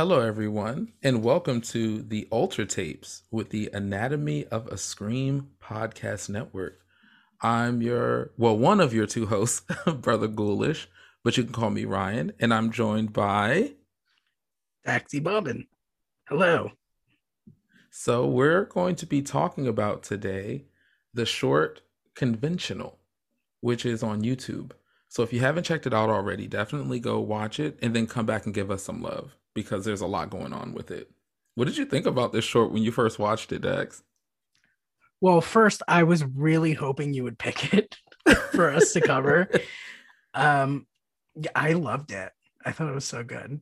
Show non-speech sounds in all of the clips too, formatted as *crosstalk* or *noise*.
Hello, everyone, and welcome to the ALTER Tapes with the Anatomy of a Scream podcast network. I'm your, well, one of your two hosts, *laughs* Brother Ghoulish, but you can call me Ryan, and I'm joined by. Dax Ebaben. Hello. So, we're going to be talking about today the short Conventional, which is on YouTube. So, if you haven't checked it out already, definitely go watch it and then come back and give us some love because there's a lot going on with it. What did you think about this short when you first watched it, Dax? Well, first, I was really hoping you would pick *laughs* it for us to cover. *laughs* Um, I loved it. I thought it was so good.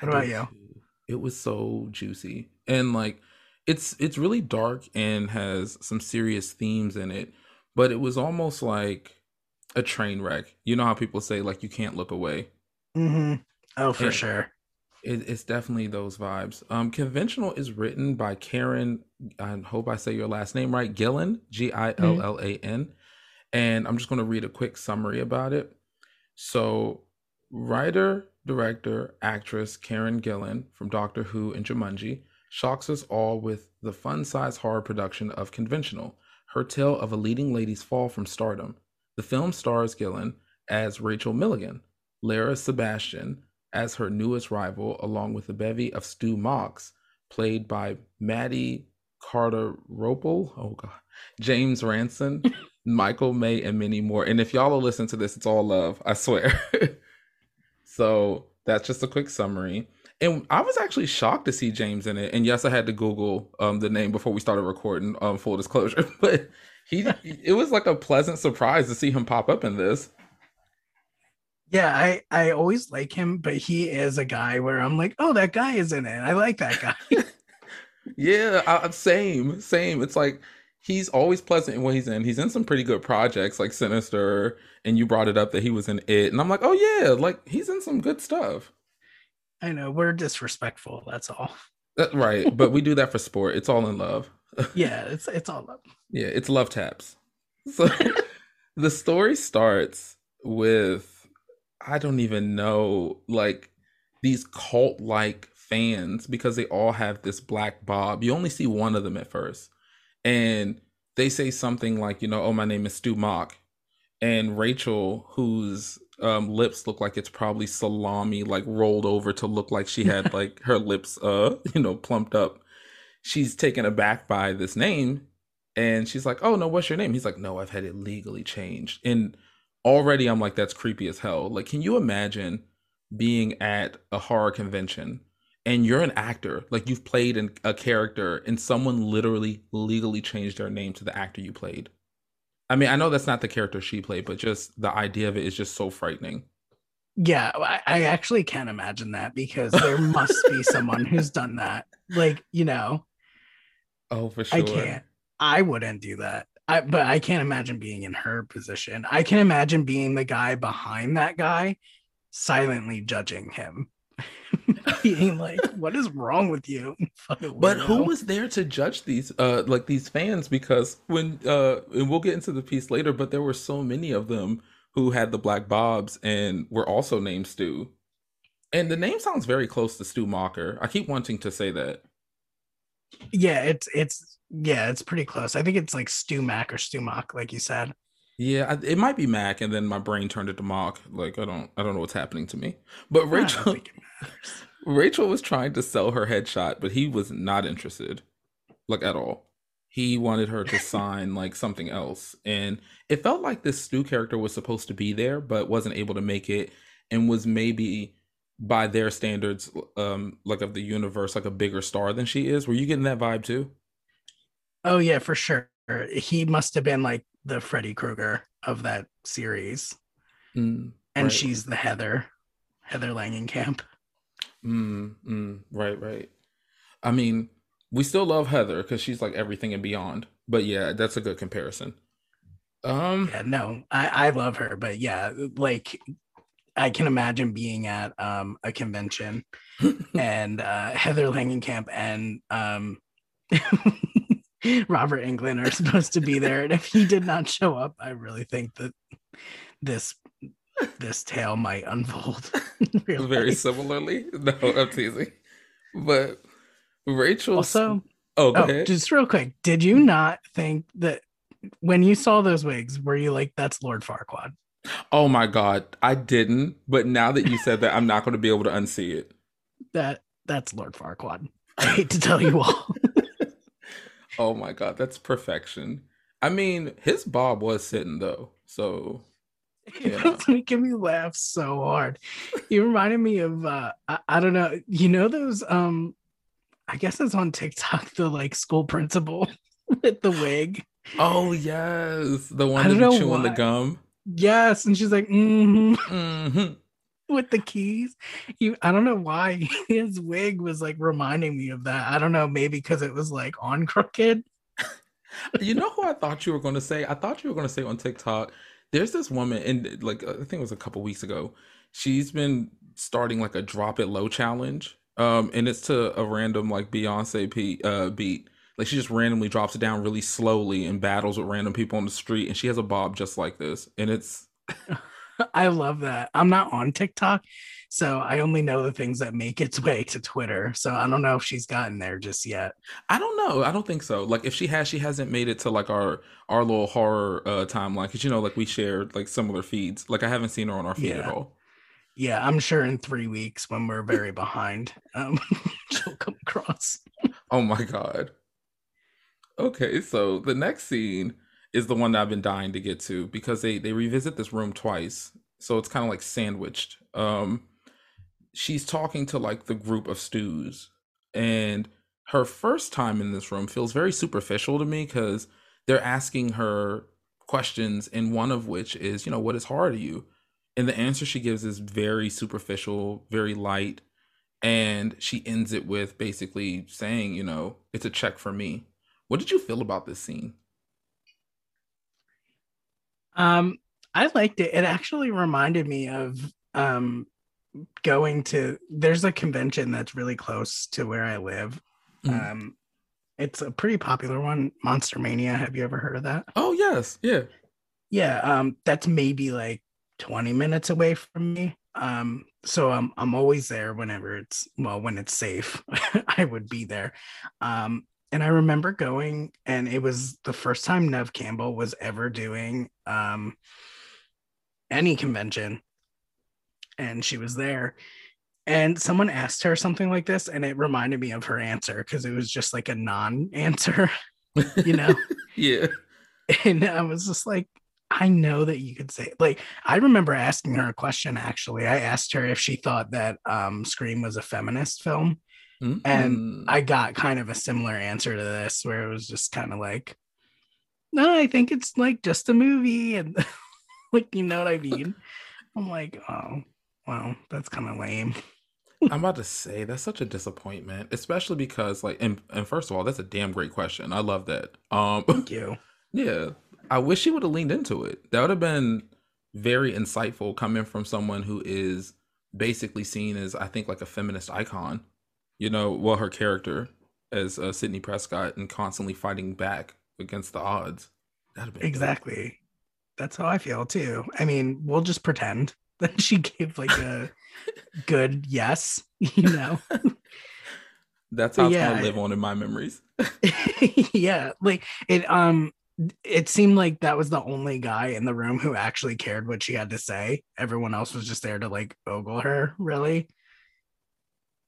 What about you? too. It was so juicy and like it's it's really dark and has some serious themes in it, but it was almost like a train wreck. You know how people say like you can't look away. hmm Oh, for Yeah. sure. It, it's definitely those vibes. Um, Conventional is written by Karen. I hope I say your last name right. Gillan, G I L L A N, and I'm just going to read a quick summary about it. So, writer, director, actress Karen Gillan from Doctor Who and Jumanji shocks us all with the fun-sized horror production of Conventional, her tale of a leading lady's fall from stardom. The film stars Gillan as Rachel Milligan, Lara Sebastian as her newest rival, along with a bevy of Stu Mox, played by Maddie Carter Ropel, oh god, James Ransone, *laughs* Michael May, and many more. And if y'all are listening to this, it's all love, I swear. *laughs* so that's just a quick summary. And I was actually shocked to see James in it. And yes, I had to Google um, the name before we started recording. Um, full disclosure, *laughs* but he it was like a pleasant surprise to see him pop up in this. Yeah, I I always like him, but he is a guy where I'm like, oh, that guy is in it. I like that guy. *laughs* Yeah, I, same, same. It's like he's always pleasant in what he's in. He's in some pretty good projects like Sinister, and you brought it up that he was in it, and I'm like, oh yeah, like he's in some good stuff. I know we're disrespectful. That's all. That- right, but we do that for sport. It's all in love. *laughs* Yeah, it's it's all love. Yeah, it's love taps. So *laughs* the story starts with I don't even know like these cult like fans because they all have this black bob. You only see one of them at first. And they say something like, you know, oh my name is Stu Mock. And Rachel, whose um, lips look like it's probably salami, like rolled over to look like she had *laughs* like her lips, uh, you know, plumped up. she's taken aback by this name and she's like, "Oh no, what's your name?" He's like, "No, I've had it legally changed." And already I'm like, "That's creepy as hell." Like, can you imagine being at a horror convention and you're an actor, like you've played an, a character, and someone literally legally changed their name to the actor you played? I mean, I know that's not the character she played, but just the idea of it is just so frightening. Yeah, I, I actually can't imagine that because there *laughs* must be someone who's done that. Like, you know, Oh, for sure. I can't. I wouldn't do that. I, but I can't imagine being in her position. I can imagine being the guy behind that guy, silently judging him, *laughs* being like, "What is wrong with you?" *laughs* But who was there to judge these uh like these fans because when uh and we'll get into the piece later, but there were so many of them who had the black bobs and were also named Stu. And the name sounds very close to Stu Mocker. I keep wanting to say that. Yeah, it's it's yeah, it's pretty close. I think it's like Stu Mac or Stu Mock, like you said. Yeah, it might be Mac, and then my brain turned it to Mock. Like I don't, I don't know what's happening to me. But Rachel, think it matters. *laughs* Rachel was trying to sell her headshot, but he was not interested, like at all. He wanted her to *laughs* sign like something else, and it felt like this Stu character was supposed to be there, but wasn't able to make it, and was maybe by their standards, um, like of the universe, like a bigger star than she is. Were you getting that vibe too? Oh yeah, for sure. He must have been like the Freddy Krueger of that series, Mm, and right. she's the Heather, Heather Langenkamp. Mm, mm, right, right. I mean, we still love Heather because she's like everything and beyond. But yeah, that's a good comparison. Um, Yeah, no, I I love her, but yeah, like I can imagine being at um a convention *laughs* and uh Heather Langenkamp and um *laughs* *laughs* Robert Englund are supposed to be there, and if he did not show up, I really think that this this tale might unfold. *laughs* very life. similarly. No, I'm teasing. But Rachel Also, oh, oh, just real quick, did you not think that when you saw those wigs, were you like, "That's Lord Farquaad"? Oh my god, I didn't. But now that you said that, I'm not going to be able to unsee it. That that's Lord Farquaad. I hate to tell you all. *laughs* Oh my god, that's perfection. I mean, his bob was sitting though, so *laughs* It Yeah. making me laugh so hard. He reminded me of uh I, I don't know, you know those um I guess it's on TikTok, the like school principal *laughs* with the wig. oh yes, the one that chewing the gum. Yes, and she's like, mm hmm with the keys. You I don't know why *laughs* his wig was like reminding me of that. I don't know, maybe because it was like on *laughs* crooked. You know who I thought you were going to say? I thought you were going to say on TikTok. There's this woman, and like I think it was a couple weeks ago. She's been starting like a drop it low challenge, um, and it's to a random like Beyonce pe- uh, beat. Like she just randomly drops it down really slowly and battles with random people on the street, and she has a bob just like this, and it's *laughs* *laughs* I love that. I'm not on TikTok, so I only know the things that make its way to Twitter. So I don't know if she's gotten there just yet. I don't know. I don't think so. Like if she has, she hasn't made it to like our our little horror uh timeline because you know like we share like similar feeds. Like I haven't seen her on our feed at all. Yeah, I'm sure in three weeks when we're very behind, um, *laughs* she'll come across. Oh my god. Okay, so the next scene is the one that I've been dying to get to because they they revisit this room twice. So it's kind of like sandwiched. Um she's talking to like the group of stews and her first time in this room feels very superficial to me cuz they're asking her questions and one of which is, you know, what is hard to you? And the answer she gives is very superficial, very light and she ends it with basically saying, you know, it's a check for me. What did you feel about this scene? Um, I liked it. It actually reminded me of um going to there's a convention that's really close to where I live. Mm. Um it's a pretty popular one, Monster Mania. Have you ever heard of that? Oh yes, yeah. Yeah, um that's maybe like 20 minutes away from me. Um so I'm I'm always there whenever it's well when it's safe. *laughs* I would be there. Um and I remember going and it was the first time Neve Campbell was ever doing um any convention and she was there and someone asked her something like this, and it reminded me of her answer because it was just like a non-answer, you know. *laughs* yeah. And I was just like, I know that you could say like I remember asking her a question actually. I asked her if she thought that um Scream was a feminist film. Mm. And I got kind of a similar answer to this where it was just kind of like, no, I think it's like just a movie. And *laughs* like, you know what I mean? I'm like, oh, well, that's kind of lame. *laughs* I'm about to say that's such a disappointment, especially because like and, and first of all, that's a damn great question. I love that. Um *laughs* Thank you. Yeah. I wish she would have leaned into it. That would have been very insightful coming from someone who is basically seen as I think like a feminist icon. You know, well her character as uh, Sidney Prescott and constantly fighting back against the odds. Exactly. That's how I feel too. I mean, we'll just pretend *laughs* that she gave like a *laughs* good yes, you know. That's how yeah, it's gonna live on in my memories. *laughs* yeah, like it. Um, it seemed like that was the only guy in the room who actually cared what she had to say. Everyone else was just there to like ogle her. Really.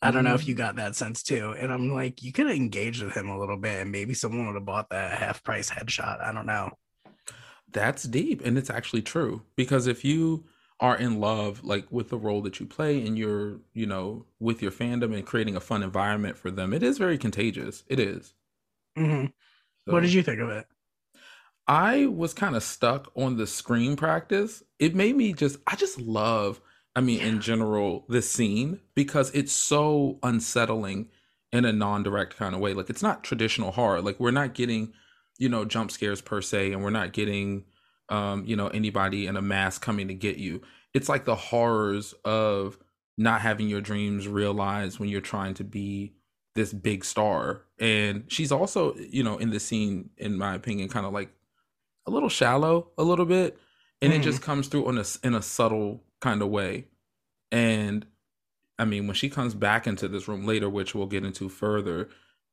I don't know if you got that sense too. And I'm like, you could have engaged with him a little bit and maybe someone would have bought that half price headshot. I don't know. That's deep. And it's actually true. Because if you are in love like with the role that you play and you're you know with your fandom and creating a fun environment for them it is very contagious it is mm-hmm. so, what did you think of it i was kind of stuck on the screen practice it made me just i just love i mean yeah. in general the scene because it's so unsettling in a non-direct kind of way like it's not traditional horror like we're not getting you know jump scares per se and we're not getting um, you know, anybody in a mask coming to get you. It's like the horrors of not having your dreams realized when you're trying to be this big star. And she's also, you know, in the scene, in my opinion, kind of like a little shallow, a little bit, and mm. it just mm-hmm. comes through in a in a subtle kind of way. And I mean, when she comes back into this room later, which we'll get into further,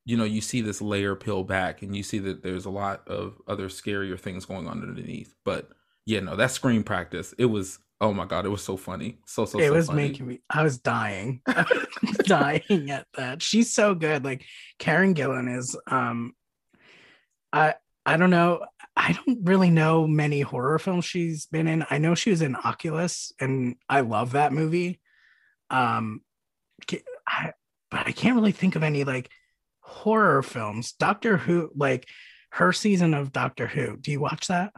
you know, you see this layer peel back and you see that there's a lot of other scarier things going on underneath. But yeah, no, that screen practice, it was oh my god, it was so funny. So so it so was funny. making me I was dying. I was *laughs* dying at that. She's so good. Like Karen Gillan is um I I don't know. I don't really know many horror films she's been in. I know she was in Oculus and I love that movie. Um I but I can't really think of any like horror films. Doctor Who, like her season of Doctor Who. Do you watch that?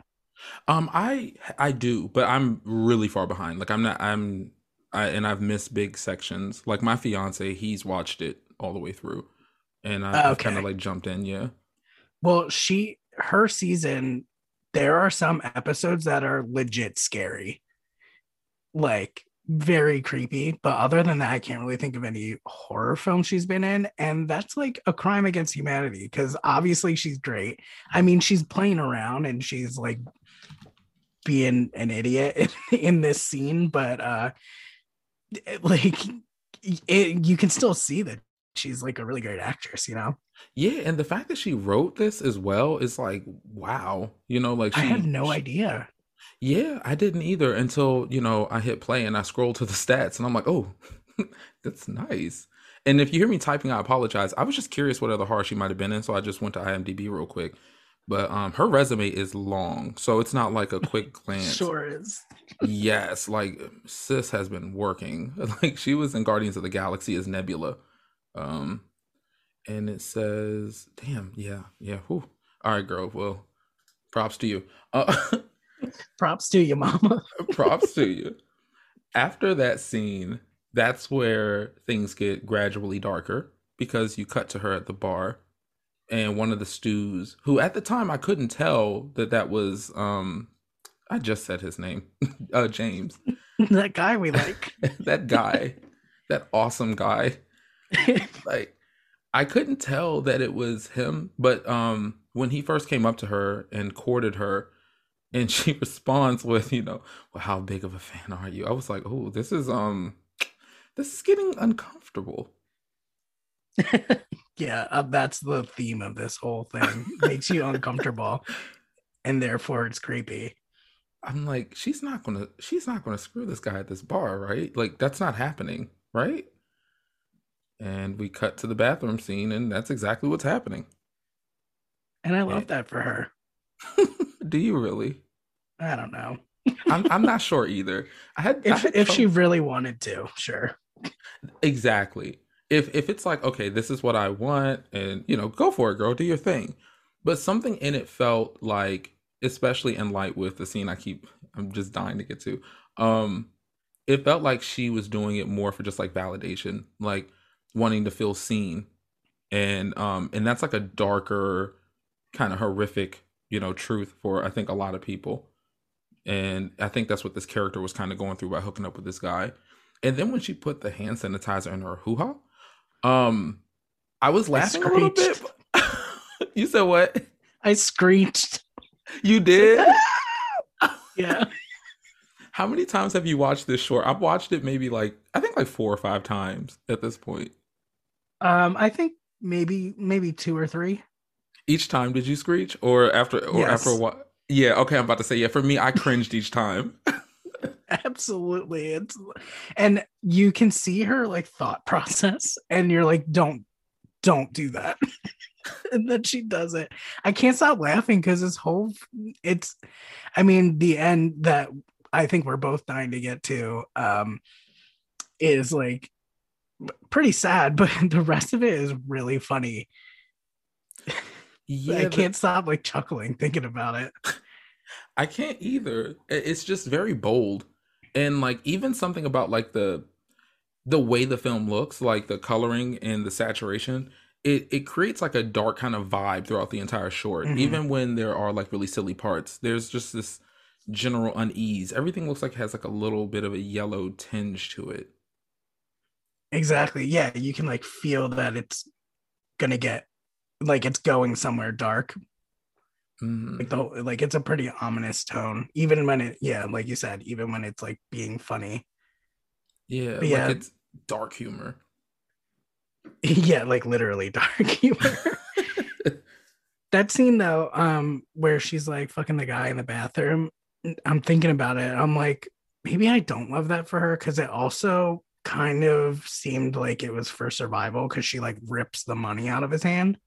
Um, I I do, but I'm really far behind. Like I'm not. I'm. I and I've missed big sections. Like my fiance, he's watched it all the way through, and I, okay. kind of like jumped in. Yeah. Well, she her season. There are some episodes that are legit scary. Like very creepy. But other than that, I can't really think of any horror film she's been in. And that's like a crime against humanity because obviously she's great. I mean, she's playing around and she's like being an idiot in, *laughs* in this scene, but uh like it, you can still see that she's like a really great actress, you know? Yeah, and the fact that she wrote this as well is like, wow. You know, like she, I had no she, idea. Yeah, I didn't either until, you know, I hit play and I scrolled to the stats and I'm like, oh, *laughs* that's nice. And if you hear me typing, I apologize. I was just curious what other horror she might have been in, so I just went to IMDb real quick. But um her resume is long, so it's not like a quick *laughs* glance. sure is. yes, like sis has been working. *laughs* Like she was in Guardians of the Galaxy as Nebula. Um and it says, damn, yeah, yeah. Whew. All right, girl. Well, props to you. Uh *laughs* Props to you, mama. *laughs* Props to you. After that scene, that's where things get gradually darker because you cut to her at the bar and one of the stews who at the time I couldn't tell that that was um I just said his name. *laughs* uh James. that guy we like. that guy. that awesome guy. *laughs* like I couldn't tell that it was him, but um when he first came up to her and courted her, and *laughs* she responds with, you know, well, how big of a fan are you? I was like, oh, this is um, this is getting uncomfortable. *laughs* yeah, uh, that's the theme of this whole thing. Makes you uncomfortable, and therefore it's creepy. I'm like, she's not gonna, she's not gonna screw this guy at this bar, right? Like, that's not happening, right? And we cut to the bathroom scene, and that's exactly what's happening. And I love that for her. *laughs* Do you really? I don't know. *laughs* I'm I'm not sure either. I had I If had if she really wanted to, sure. Exactly. If if it's like, okay, this is what I want, and you know, go for it, girl, do your thing. But something in it felt like, especially in light with the scene I keep I'm just dying to get to. Um, it felt like she was doing it more for just like validation, like wanting to feel seen. And um, and that's like a darker, kind of horrific, you know, truth for I think a lot of people. And I think that's what this character was kind of going through by hooking up with this guy. And then when she put the hand sanitizer in her hoo ha, um, I was laughing a little bit. *laughs* you said what? I screeched. You did? *laughs* Yeah. How many times have you watched this short? I've watched it maybe like I think like four or five times at this point. Um, I think maybe maybe two or three. Each time did you screech or after or Yes. after a while? Yeah, okay, I'm about to say yeah. For me, I cringed each time. *laughs* Absolutely. It's and you can see her like thought process, and you're like, don't don't do that. *laughs* and then she does it. I can't stop laughing because this whole it's I mean, the end that I think we're both dying to get to um is like pretty sad, but *laughs* the rest of it is really funny. Yeah, I can't stop like chuckling thinking about it. I can't either. It's just very bold. And like even something about like the the way the film looks, like the coloring and the saturation, it it creates like a dark kind of vibe throughout the entire short. Mhm. Even when there are like really silly parts, there's just this general unease. Everything looks like it has like a little bit of a yellow tinge to it. Exactly. Yeah, you can like feel that it's gonna get like it's going somewhere dark. Mhm. Like the whole- like it's a pretty ominous tone, even when it yeah, like you said, even when it's like being funny. Yeah, But yeah. like it's dark humor. *laughs* yeah, like literally dark *laughs* humor. *laughs* that scene though, um, where she's like fucking the guy in the bathroom. I'm thinking about it. I'm like, maybe I don't love that for her because it also kind of seemed like it was for survival because she like rips the money out of his hand.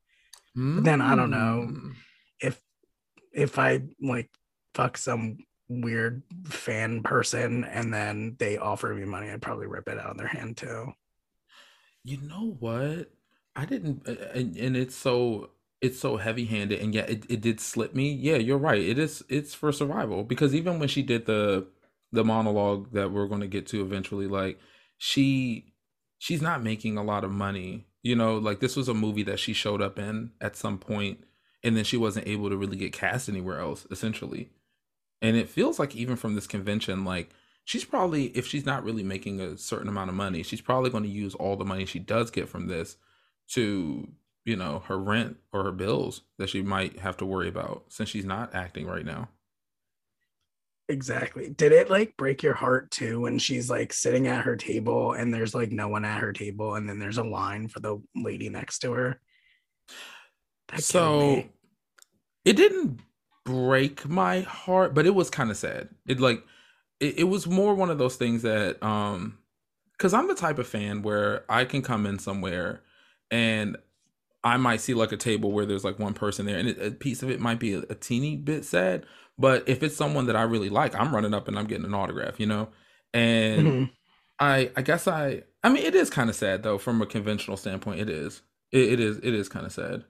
But then I don't know. Mm. if if I like fuck some weird fan person and then they offer me money, I'd probably rip it out of their hand too. You know what? I didn't, uh, and, and it's so it's so heavy handed, and yet it, it did slip me. Yeah, you're right. It is it's for survival because even when she did the the monologue that we're going to get to eventually, like she she's not making a lot of money. You know, like this was a movie that she showed up in at some point, and then she wasn't able to really get cast anywhere else, essentially. And it feels like even from this convention, like she's probably if she's not really making a certain amount of money she's probably going to use all the money she does get from this to you know her rent or her bills that she might have to worry about since she's not acting right now Exactly. Did it like break your heart too when she's like sitting at her table and there's like no one at her table and then there's a line for the lady next to her? That so it didn't break my heart but it was kind of sad it like it, it was more one of those things that um because i'm the type of fan where i can come in somewhere and i might see like a table where there's like one person there and it, a piece of it might be a, a teeny bit sad but if it's someone that i really like i'm running up and i'm getting an autograph you know? And Mhm. i i guess i i mean it is kind of sad though from a conventional standpoint it is. It, it is it is kind of sad.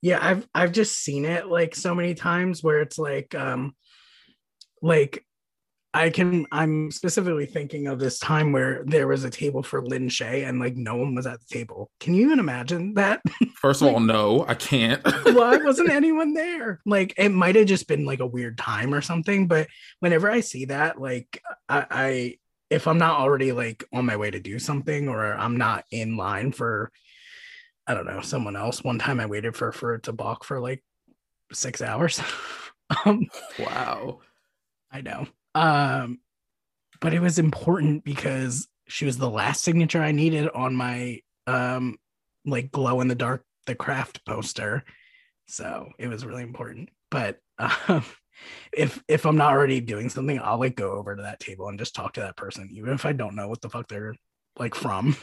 Yeah, I've I've just seen it like so many times where it's like um like I can I'm specifically thinking of this time where there was a table for Lin Shay and like no one was at the table. Can you even imagine that? *laughs* First of all, no, I can't. *laughs* Why wasn't anyone there? Like it might have just been like a weird time or something, but whenever I see that, like I, I if I'm not already like on my way to do something or I'm not in line for I don't know, someone else. One time I waited for Fairuza Balk for like six hours. *laughs* um wow. I know. Um, but it was important because she was the last signature I needed on my um like glow in the dark the craft poster. So it was really important. But um *laughs* if if I'm not already doing something, I'll like go over to that table and just talk to that person, even if I don't know what the fuck they're like from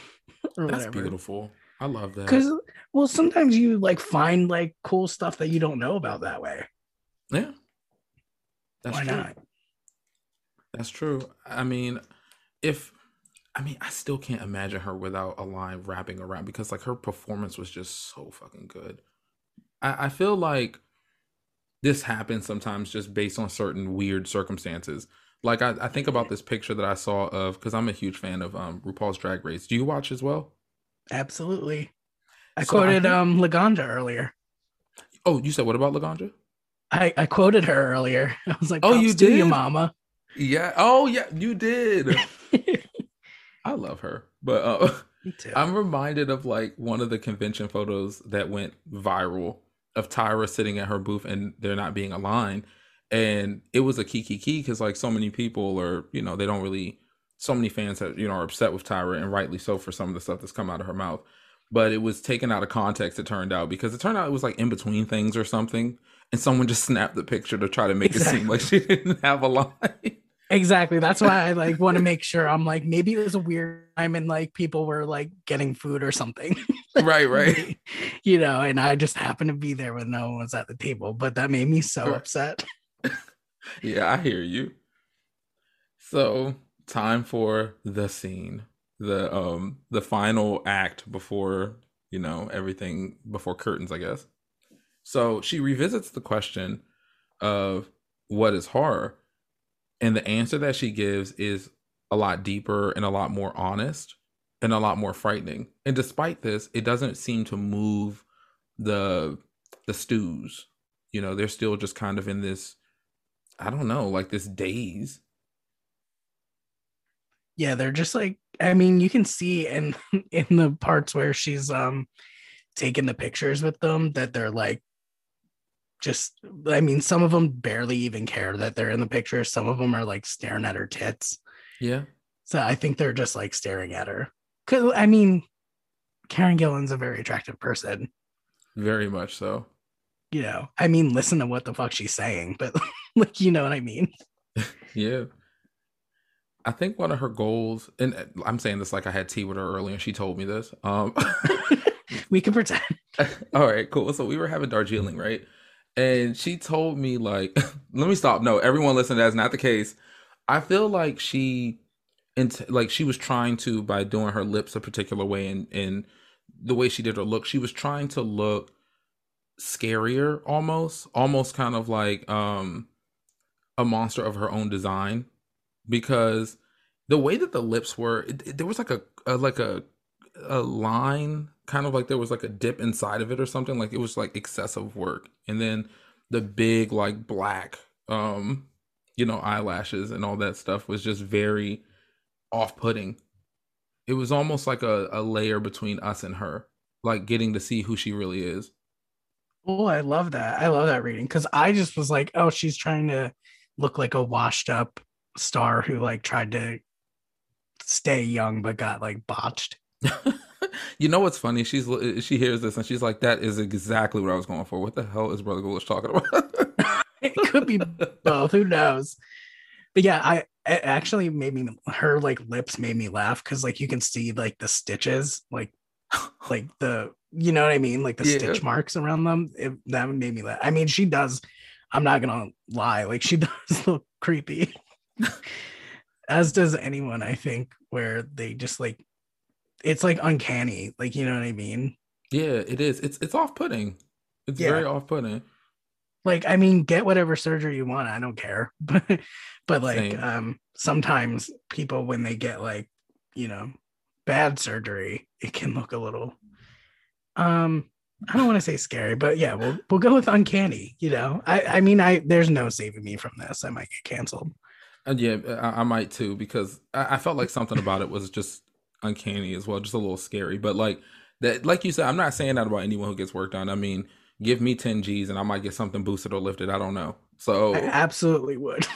or That's whatever. beautiful. I love that. Because well, sometimes you like find like cool stuff that you don't know about that way. Yeah. That's Why true. not? That's true. I mean, if I mean, I still can't imagine her without a line wrapping around because like her performance was just so fucking good. I, I feel like this happens sometimes just based on certain weird circumstances. Like I, I think about this picture that I saw of because I'm a huge fan of um RuPaul's Drag Race. Do you watch as well? Absolutely. I So I quoted think- um Laganja earlier. Oh, you said what about Laganja? I, I quoted her earlier. *laughs* I was like, Oh, you "Props to you, did? mama." Yeah. Oh, yeah. You did. I love her, but uh, *laughs* I'm reminded of like one of the convention photos that went viral of Tyra sitting at her booth and they're not being aligned. And it was a kiki key because like so many people are, you know, they don't really so many fans have, you know, are upset with Tyra and rightly so for some of the stuff that's come out of her mouth. But it was taken out of context, it turned out, because it turned out it was like in between things or something. And someone just snapped the picture to try to make it seem like she didn't have a line. *laughs* Exactly. That's why I like want to make sure I'm like maybe it was a weird time and like people were like getting food or something. *laughs* right, right. you know, and I just happened to be there when no one was at the table, but that made me so Right. upset. *laughs* *laughs* Yeah, I hear you. So, time for the scene. The um the final act before, you know, everything before curtains, I guess. So, she revisits the question of what is horror? And the answer that she gives is a lot deeper and a lot more honest and a lot more frightening. And despite this, it doesn't seem to move the the stews. You know, they're still just kind of in this I don't know, like this daze. Yeah, they're just like I mean, you can see in *laughs* in the parts where she's um taking the pictures with them that they're like just I mean, some of them barely even care that they're in the picture. Some of them are like staring at her tits. Yeah. So I think they're just like staring at her. Cause I mean, Karen Gillan's a very attractive person. Very much so. You know, I mean, listen to what the fuck she's saying, but *laughs* like, you know what I mean? *laughs* Yeah. I think one of her goals, and uh, I'm saying this like I had tea with her earlier and she told me this. Um *laughs* we can pretend. all right, cool. So we were having Darjeeling, right? And she told me like *laughs* let me stop. No, everyone listen, that's not the case. I feel like she and like she was trying to by doing her lips a particular way and and the way she did her look, she was trying to look scarier almost, almost kind of like um a monster of her own design because the way that the lips were it, it- there was like a, a like a a line kind of like there was like a dip inside of it or something like it was like excessive work and then the big like black um you know eyelashes and all that stuff was just very off-putting it was almost like a, a layer between us and her like getting to see who she really is Oh, I love that. I love that reading because I just was like, oh, she's trying to look like a washed up star who like tried to stay young but got like botched. *laughs* you know what's funny? She's she hears this and she's like, "That is exactly what I was going for." What the hell is Brother Ghoulish talking about? *laughs* It could be both. Who knows? But yeah, I it actually made me her like lips made me laugh because like you can see like the stitches, like like the you know what I mean, like the Yeah. stitch marks around them. It, that made me laugh. I mean, she does. I'm not gonna lie, like she *laughs* does look creepy, as does anyone. I think where they just like it's like uncanny, like you know what I mean. yeah, it is. It's it's off-putting. It's Yeah. very off-putting. like i mean get whatever surgery you want i don't care *laughs* but but like Same. um sometimes people when they get like you know bad surgery it can look a little um i don't want to say scary but yeah we'll we'll go with uncanny you know i i mean i there's no saving me from this i might get canceled And yeah, I, I might too because I, I felt like something about it was just uncanny as well, just a little scary. But like that, like you said, I'm not saying that about anyone who gets work done. I mean, give me 10 G's and I might get something boosted or lifted. I don't know. So i absolutely would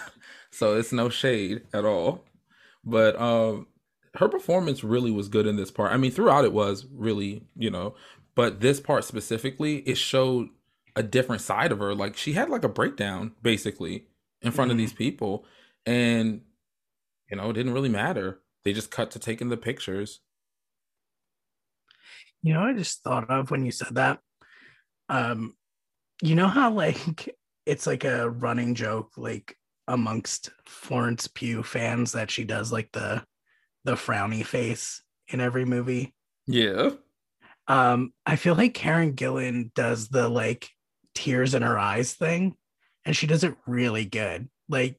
*laughs* so it's no shade at all but um her performance really was good in this part i mean throughout it was really you know but this part specifically it showed a different side of her like she had like a breakdown basically in front of Mhm. these people and you know it didn't really matter they just cut to taking the pictures. You know, I just thought of when you said that. Um, you know how like *laughs* it's like a running joke, like amongst Florence Pugh fans that she does like the the frowny face in every movie. Yeah. Um, I feel like Karen Gillan does the like tears in her eyes thing, and she does it really good. Like,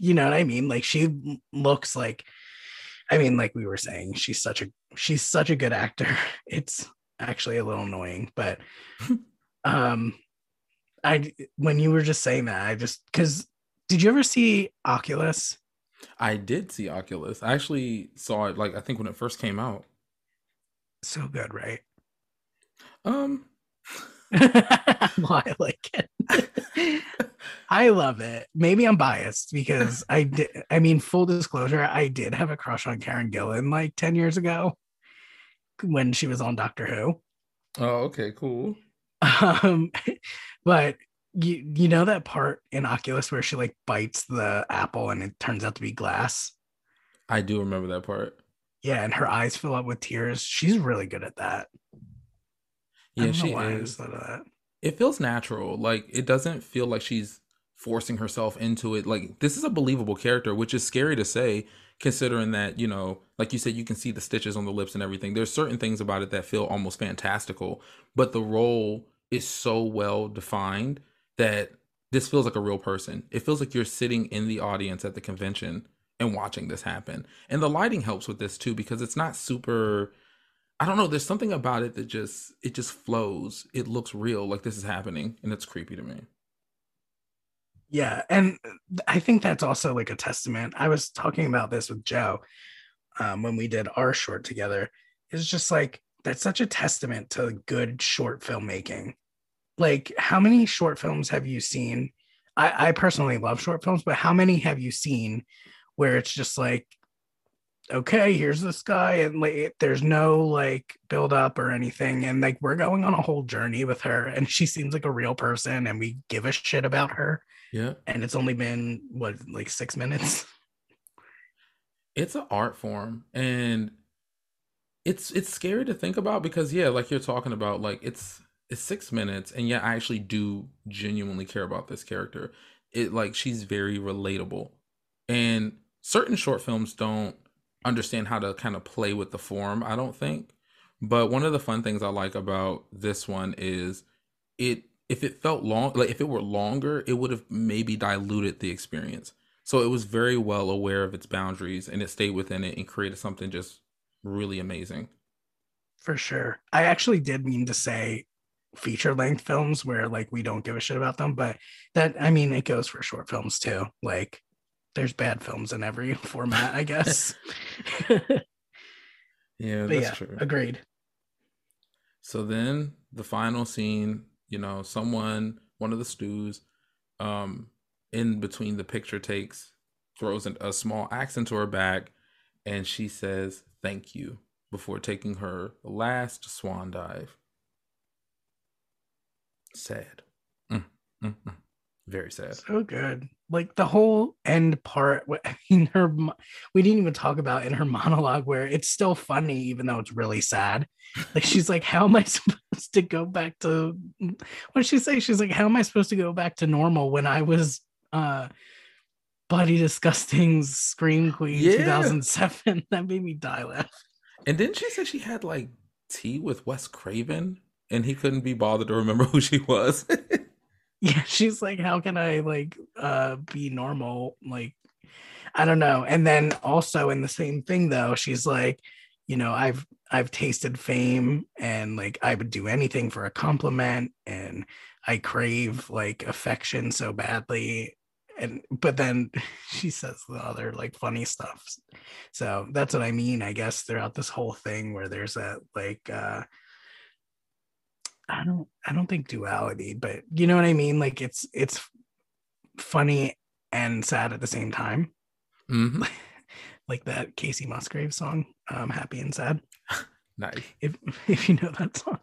you know what I mean? Like she looks like I mean, like we were saying, she's such a she's such a good actor. *laughs* It's actually a little annoying, but *laughs* um I when you were just saying that, I just because did you ever see Oculus? I did see Oculus. I actually saw it like I think when it first came out. So good, right? Um *laughs* well, I like it. *laughs* I love it. Maybe I'm biased because I did. I mean, full disclosure, I did have a crush on Karen Gillan like 10 years ago when she was on Doctor Who. Oh, okay, cool. Um, *laughs* but you you know that part in Oculus where she like bites the apple and it turns out to be glass. I do remember that part. Yeah, and her eyes fill up with tears. She's really good at that. Yeah, she is. It feels natural. Like it doesn't feel like she's forcing herself into it. Like this is a believable character, which is scary to say, considering that you know, like you said, you can see the stitches on the lips and everything. There's certain things about it that feel almost fantastical, but the role is so well defined that this feels like a real person. It feels like you're sitting in the audience at the convention and watching this happen. And the lighting helps with this too because it's not super I don't know, there's something about it that just it just flows. It looks real like this is happening and it's creepy to me. Yeah, and I think that's also like a testament. I was talking about this with Joe um, when we did our short together. It's just like that's such a testament to good short filmmaking. Like, how many short films have you seen? I, I personally love short films, but how many have you seen where it's just like, okay, here's this guy, and like, there's no like build up or anything, and like we're going on a whole journey with her, and she seems like a real person, and we give a shit about her. Yeah, and it's only been what like six minutes. It's an art form, and it's it's scary to think about because yeah, like you're talking about, like it's it's six minutes, and yet I actually do genuinely care about this character. It like she's very relatable, and certain short films don't understand how to kind of play with the form. I don't think, but one of the fun things I like about this one is it. If it felt long, like if it were longer, it would have maybe diluted the experience. So it was very well aware of its boundaries and it stayed within it and created something just really amazing. For sure. I actually did mean to say feature length films where like we don't give a shit about them but that i mean it goes for short films too like there's bad films in every *laughs* format i guess *laughs* yeah that's yeah, true agreed so then the final scene you know someone one of the stews um in between the picture takes throws a small axe into her back, and she says thank you before taking her last swan dive sad. Mm, mm, mm. Very sad. So good. Like the whole end part. *laughs* I mean, her. We didn't even talk about in her monologue where it's still funny, even though it's really sad. Like she's like, "How am I *laughs* supposed to go back to?" What she say? She's like, "How am I supposed to go back to normal when I was?" uh Bloody Disgusting's Scream Queen yeah. 2007. *laughs* That made me die laugh. And didn't she say she had like tea with Wes Craven? and he couldn't be bothered to remember who she was. *laughs* yeah, she's like, how can I like uh be normal? Like, I don't know. And then also in the same thing though, she's like, you know, I've I've tasted fame and like I would do anything for a compliment and I crave like affection so badly. And but then *laughs* she says the other like funny stuff. So that's what I mean, I guess, throughout this whole thing where there's that like uh I don't I don't think duality, but you know what I mean? Like it's it's funny and sad at the same time. Mm-hmm. *laughs* like that Kacey Musgrave song, um, Happy and Sad. *laughs* nice. If *laughs* if you know that song.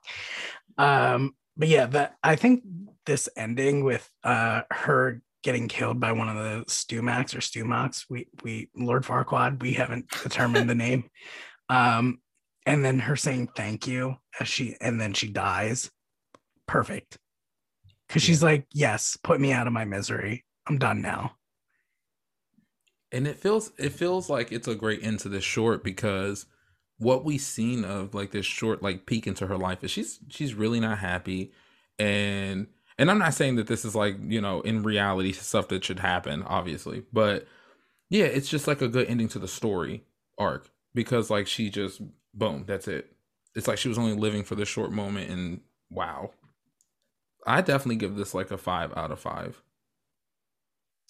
Um, but yeah, that I think this ending with uh her getting killed by one of the Stumax or Stumacs. We we Lord Farquaad, we haven't determined the name. Um, and then her saying thank you as she and then she dies. Perfect. Cause she's like, Yes, put me out of my misery. I'm done now. and it feels it feels like it's a great end to this short because what we've seen of like this short like peek into her life is she's she's really not happy and and i'm not saying that this is like you know in reality stuff that should happen obviously but yeah it's just like a good ending to the story arc because like she just boom that's it it's like she was only living for this short moment and wow i definitely give this like a five out of five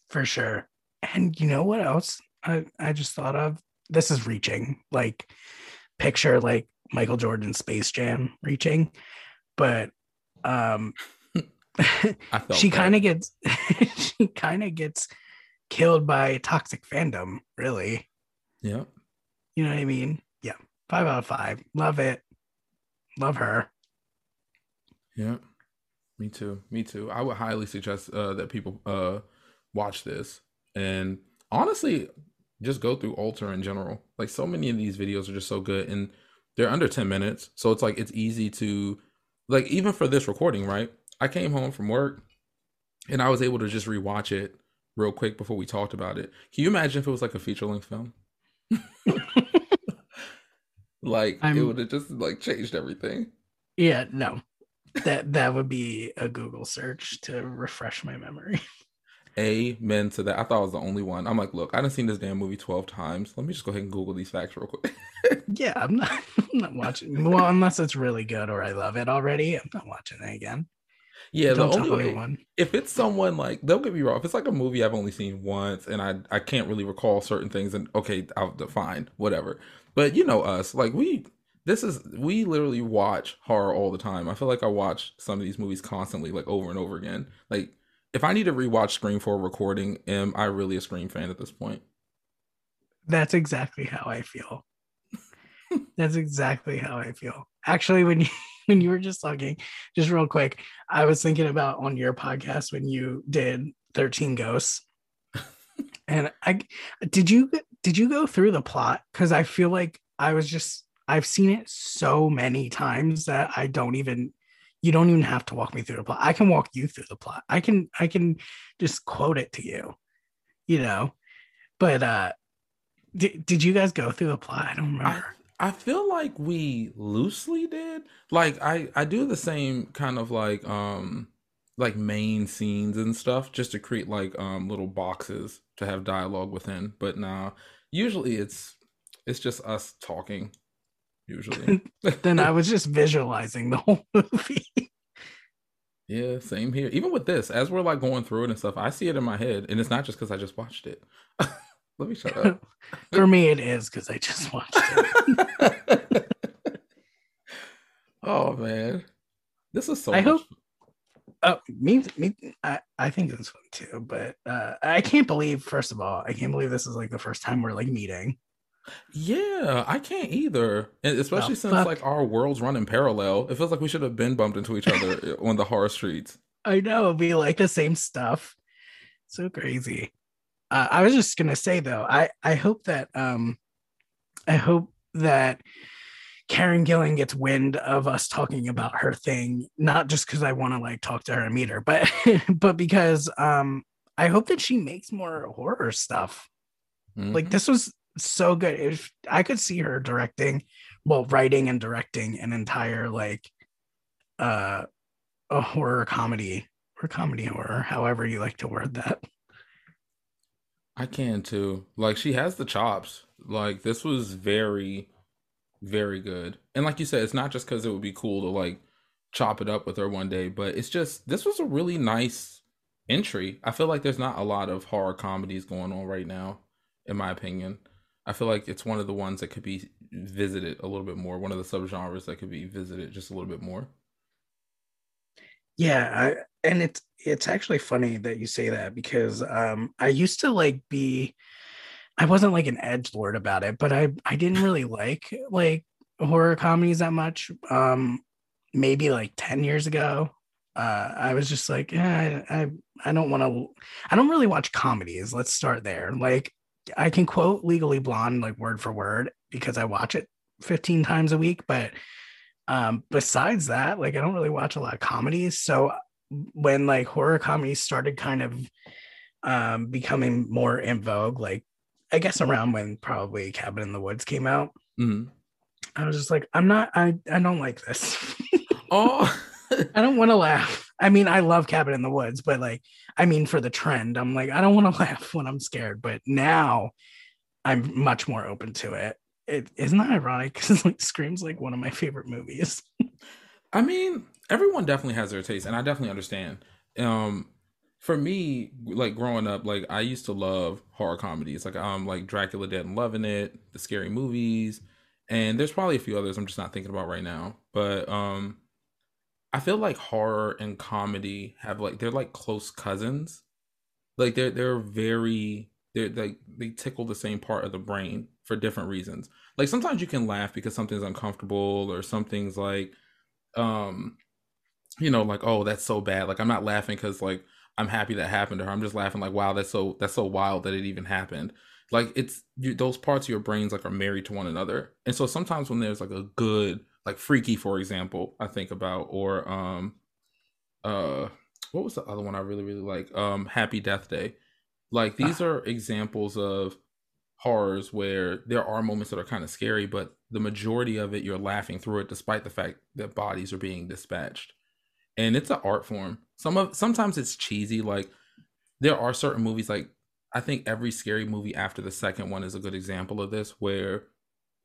For sure. And you know what else I, I just thought of? This is reaching. Like picture like Michael Jordan Space Jam reaching. But um *laughs* *laughs* she kind of gets *laughs* she kind of gets killed by toxic fandom, really. yeah You know what I mean? Yeah. Five out of five. Love it. Love her. Yeah, me too. Me too. I would highly suggest uh, that people uh, watch this and honestly just go through Alter in general. Like so many of these videos are just so good and they're under 10 minutes. So it's like it's easy to like even for this recording, right? I came home from work and I was able to just rewatch it real quick before we talked about it. Can you imagine if it was like a feature length film? *laughs* *laughs* like it I'm- would have just like changed everything. Yeah, no. That that would be a Google search to refresh my memory. *laughs* Amen to that. I thought I was the only one. I'm like, look, I done seen this damn movie 12 times. Let me just go ahead and Google these facts real quick. *laughs* Yeah, I'm not *laughs* I'm not watching well unless it's really good or I love it already. I'm not watching it again. yeah, Don't the only way, anyone. if it's someone like, don't get me wrong, if it's like a movie I've only seen once and I, I can't really recall certain things, and okay, I'll define whatever. But you know us, like we, this is, we literally watch horror all the time. I feel like I watch some of these movies constantly, like over and over again. Like, if I need to rewatch Scream for a recording, am I really a Scream fan at this point? That's exactly how I feel. *laughs* That's exactly how I feel. Actually, when you *laughs* when you were just talking, just real quick, I was thinking about on your podcast when you did 13 Ghosts. *laughs* And I did you did you go through the plot? Because I feel like I was just I've seen it so many times that I don't even you don't even have to walk me through the plot. I can walk you through the plot. I can I can just quote it to you, you know. But uh did, did you guys go through the plot? I don't remember. I feel like we loosely did. Like I I do the same kind of like um like main scenes and stuff just to create like um little boxes to have dialogue within. But now usually it's it's just us talking usually. *laughs* then I was just visualizing the whole movie. yeah, same here. Even with this, as we're like going through it and stuff, I see it in my head and it's not just cuz I just watched it. *laughs* Let me shut up. *laughs* For me, it is because I just watched it. oh man. This is so I much hope- Oh, me, me, I, I think this one too. But uh, I can't believe, first of all, I can't believe this is like the first time we're like meeting. Yeah, I can't either. And especially The since fuck? like our worlds run in parallel. It feels like we should have been bumped into each other *laughs* on the horror streets. I know we like the same stuff. So crazy. Uh, I was just gonna say though, I I hope that um, I hope that Karen Gillan gets wind of us talking about her thing, not just because I want to like talk to her and meet her, but *laughs* but because um, I hope that she makes more horror stuff. Like Mhm. this was so good. If I could see her directing, well, writing and directing an entire like uh a horror comedy or comedy horror, however you like to word that. I can too. Like she has the chops. Like this was very, very good. And like you said, it's not just because it would be cool to like chop it up with her one day, but it's just this was a really nice entry. I feel like there's not a lot of horror comedies going on right now, in my opinion. I feel like it's one of the ones that could be visited a little bit more. One of the subgenres that could be visited just a little bit more. Yeah, I, and it's it's actually funny that you say that because um I used to like be I wasn't like an edge lord about it, but I I didn't really *laughs* like like horror comedies that much. Um maybe like 10 years ago, uh, I was just like, yeah, I, I, I don't want to, I don't really watch comedies. Let's start there. Like, I can quote Legally Blonde like word for word because I watch it 15 times a week. But um, besides that, like, I don't really watch a lot of comedies. So when like horror comedies started kind of um, becoming more in vogue, like, I guess around when probably Cabin in the Woods came out, Mhm. I was just like, I'm not, I, I don't like this. *laughs* Oh, I don't want to laugh. I mean, I love Cabin in the Woods, but like, I mean, for the trend, I'm like, I don't want to *laughs* laugh when I'm scared. But now, I'm much more open to it. It isn't that ironic *laughs* because like Scream's like one of my favorite movies. I mean, everyone definitely has their taste, and I definitely understand. Um, for me, like growing up, like I used to love horror comedies, like um, like Dracula Dead and Loving It, the scary movies, and there's probably a few others I'm just not thinking about right now. But um, I feel like horror and comedy have like they're like close cousins. Like they're they're very they're like they tickle the same part of the brain for different reasons. Like sometimes you can laugh because something's uncomfortable or something's like um you know like oh that's so bad like i'm not laughing because like i'm happy that happened to her i'm just laughing like wow that's so that's so wild that it even happened like it's you, those parts of your brains like are married to one another and so sometimes when there's like a good like freaky for example i think about or um uh what was the other one i really really like um happy death day like these are examples of horrors where there are moments that are kind of scary, but the majority of it you're laughing through it despite the fact that bodies are being dispatched. And it's an art form. Some of sometimes it's cheesy. Like there are certain movies like I think every scary movie after the second one is a good example of this where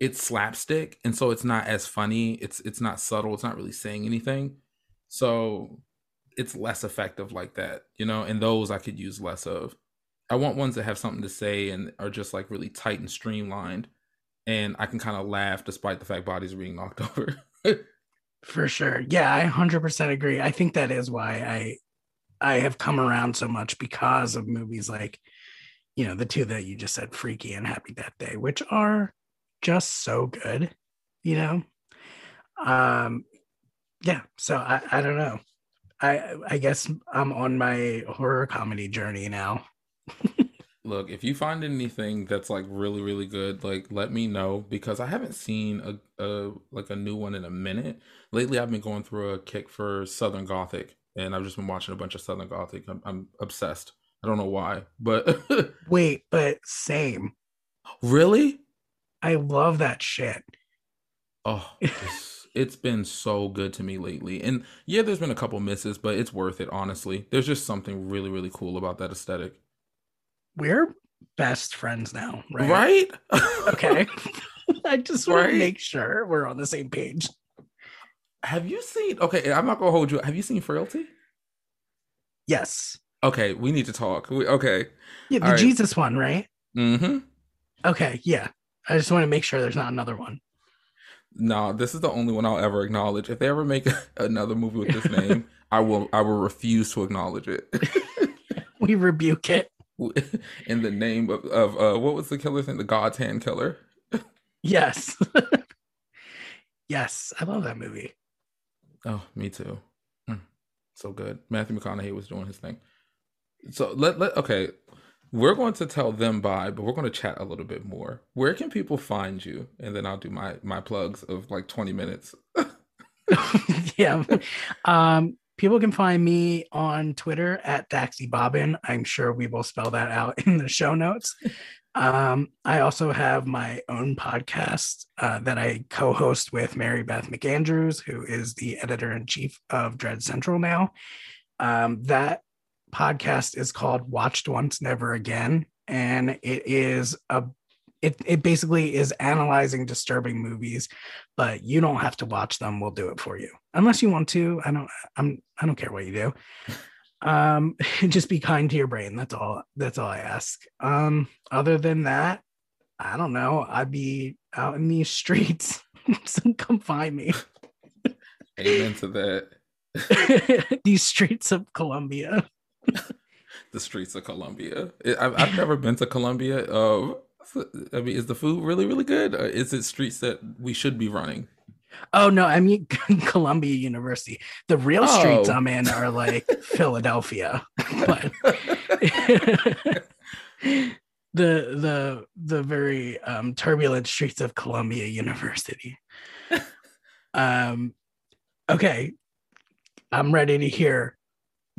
it's slapstick and so it's not as funny. It's it's not subtle. It's not really saying anything. So it's less effective like that, you know, and those I could use less of. I want ones that have something to say and are just like really tight and streamlined. And I can kind of laugh despite the fact bodies are being knocked *laughs* over. For sure. Yeah, I 100% agree. I think that is why I I have come around so much because of movies like you know, the two that you just said Freaky and Happy Death Day, which are just so good, you know. Um yeah, so I I don't know. I I guess I'm on my horror comedy journey now. *laughs* Look, if you find anything that's like really, really good, like let me know because I haven't seen a, a like a new one in a minute. Lately, I've been going through a kick for Southern Gothic, and I've just been watching a bunch of Southern Gothic. I'm, I'm obsessed. I don't know why, but *laughs* Wait, but same. really, I love that shit. oh, it's, *laughs* it's been so good to me lately. And yeah, there's been a couple misses, but it's worth it. Honestly, there's just something really, really cool about that aesthetic, We're best friends now, right? right? Okay. *laughs* I just want Right? to make sure we're on the same page. Have you seen? Okay, I'm not gonna hold you. Have you seen Frailty? Yes. Okay, we need to talk. We, okay. Yeah, the right. Jesus one, right? Mm-hmm. Okay, yeah. I just want to make sure there's not another one. No, this is the only one I'll ever acknowledge. If they ever make *laughs* another movie with this *laughs* name, I will. I will refuse to acknowledge it. *laughs* We rebuke it. In the name of, of uh, what was the killer's name? The God's Hand Killer. Yes. yes, I love that movie. Oh, me too. Mm, so good. Matthew McConaughey was doing his thing. So let let okay. We're going to tell them bye, but we're going to chat a little bit more. Where can people find you? And then I'll do my my plugs of like 20 minutes. *laughs* *laughs* yeah. Um, people can find me on Twitter at DaxEbaben. I'm sure we will spell that out in the show notes. Um, I also have my own podcast uh, that I co-host with Mary Beth McAndrews, who is the editor in chief of Dread Central now. Um, that podcast is called Watched Once, Never Again, and it is a it, it basically is analyzing disturbing movies but you don't have to watch them. We'll do it for you. Unless you want to. I don't i'm i don't care what you do. *laughs* Um *laughs* just be kind to your brain. That's all that's all i ask. Um other than that i don't know. I'd be out in these streets. *laughs* So come find me. Amen to that. these streets of columbia *laughs* the streets of Colombia. I've, I've never been to Colombia. Uh, I mean, is the food really, really good? Or is it streets that we should be running? Oh no, I mean *laughs* Columbia University. The real streets Oh. I'm in are like *laughs* Philadelphia, but the the the very um, turbulent streets of Columbia University. Um, okay, I'm ready to hear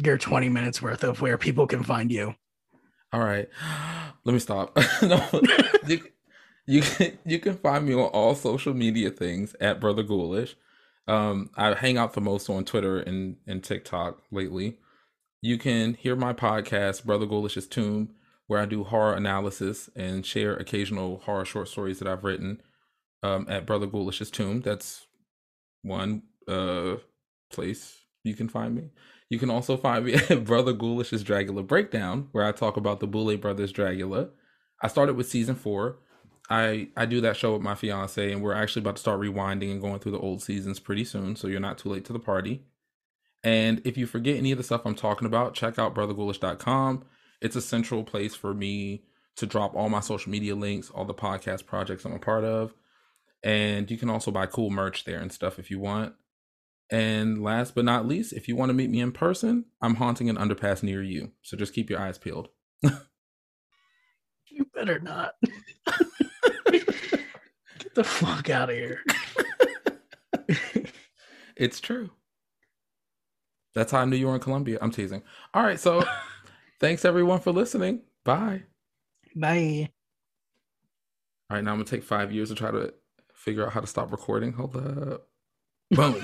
your 20 minutes worth of where people can find you. All right. *gasps* Let me stop. *laughs* no, you, you can you can find me on all social media things at Brother Ghoulish. Um, I hang out the most on Twitter and, and TikTok lately. You can hear my podcast, Brother Ghoulish's Tomb, where I do horror analysis and share occasional horror short stories that I've written um, at Brother Ghoulish's Tomb. That's one uh, place you can find me. You can also find me *laughs* at Brother Ghoulish's Dragula Breakdown, where I talk about the Boulet Brothers Dragula. I started with season four. I I do that show with my fiance, and we're actually about to start rewinding and going through the old seasons pretty soon. So you're not too late to the party. And if you forget any of the stuff I'm talking about, check out brotherghoulish.com. It's a central place for me to drop all my social media links, all the podcast projects I'm a part of. And you can also buy cool merch there and stuff if you want. And last but not least, if you want to meet me in person, I'm haunting an underpass near you. So just keep your eyes peeled. You better not. *laughs* Get the fuck out of here. *laughs* It's true. That's how I knew you were in Columbia. I'm teasing. All right. So *laughs* thanks everyone for listening. Bye. Bye. All right. Now I'm going to take five years to try to figure out how to stop recording. Hold up. Boom.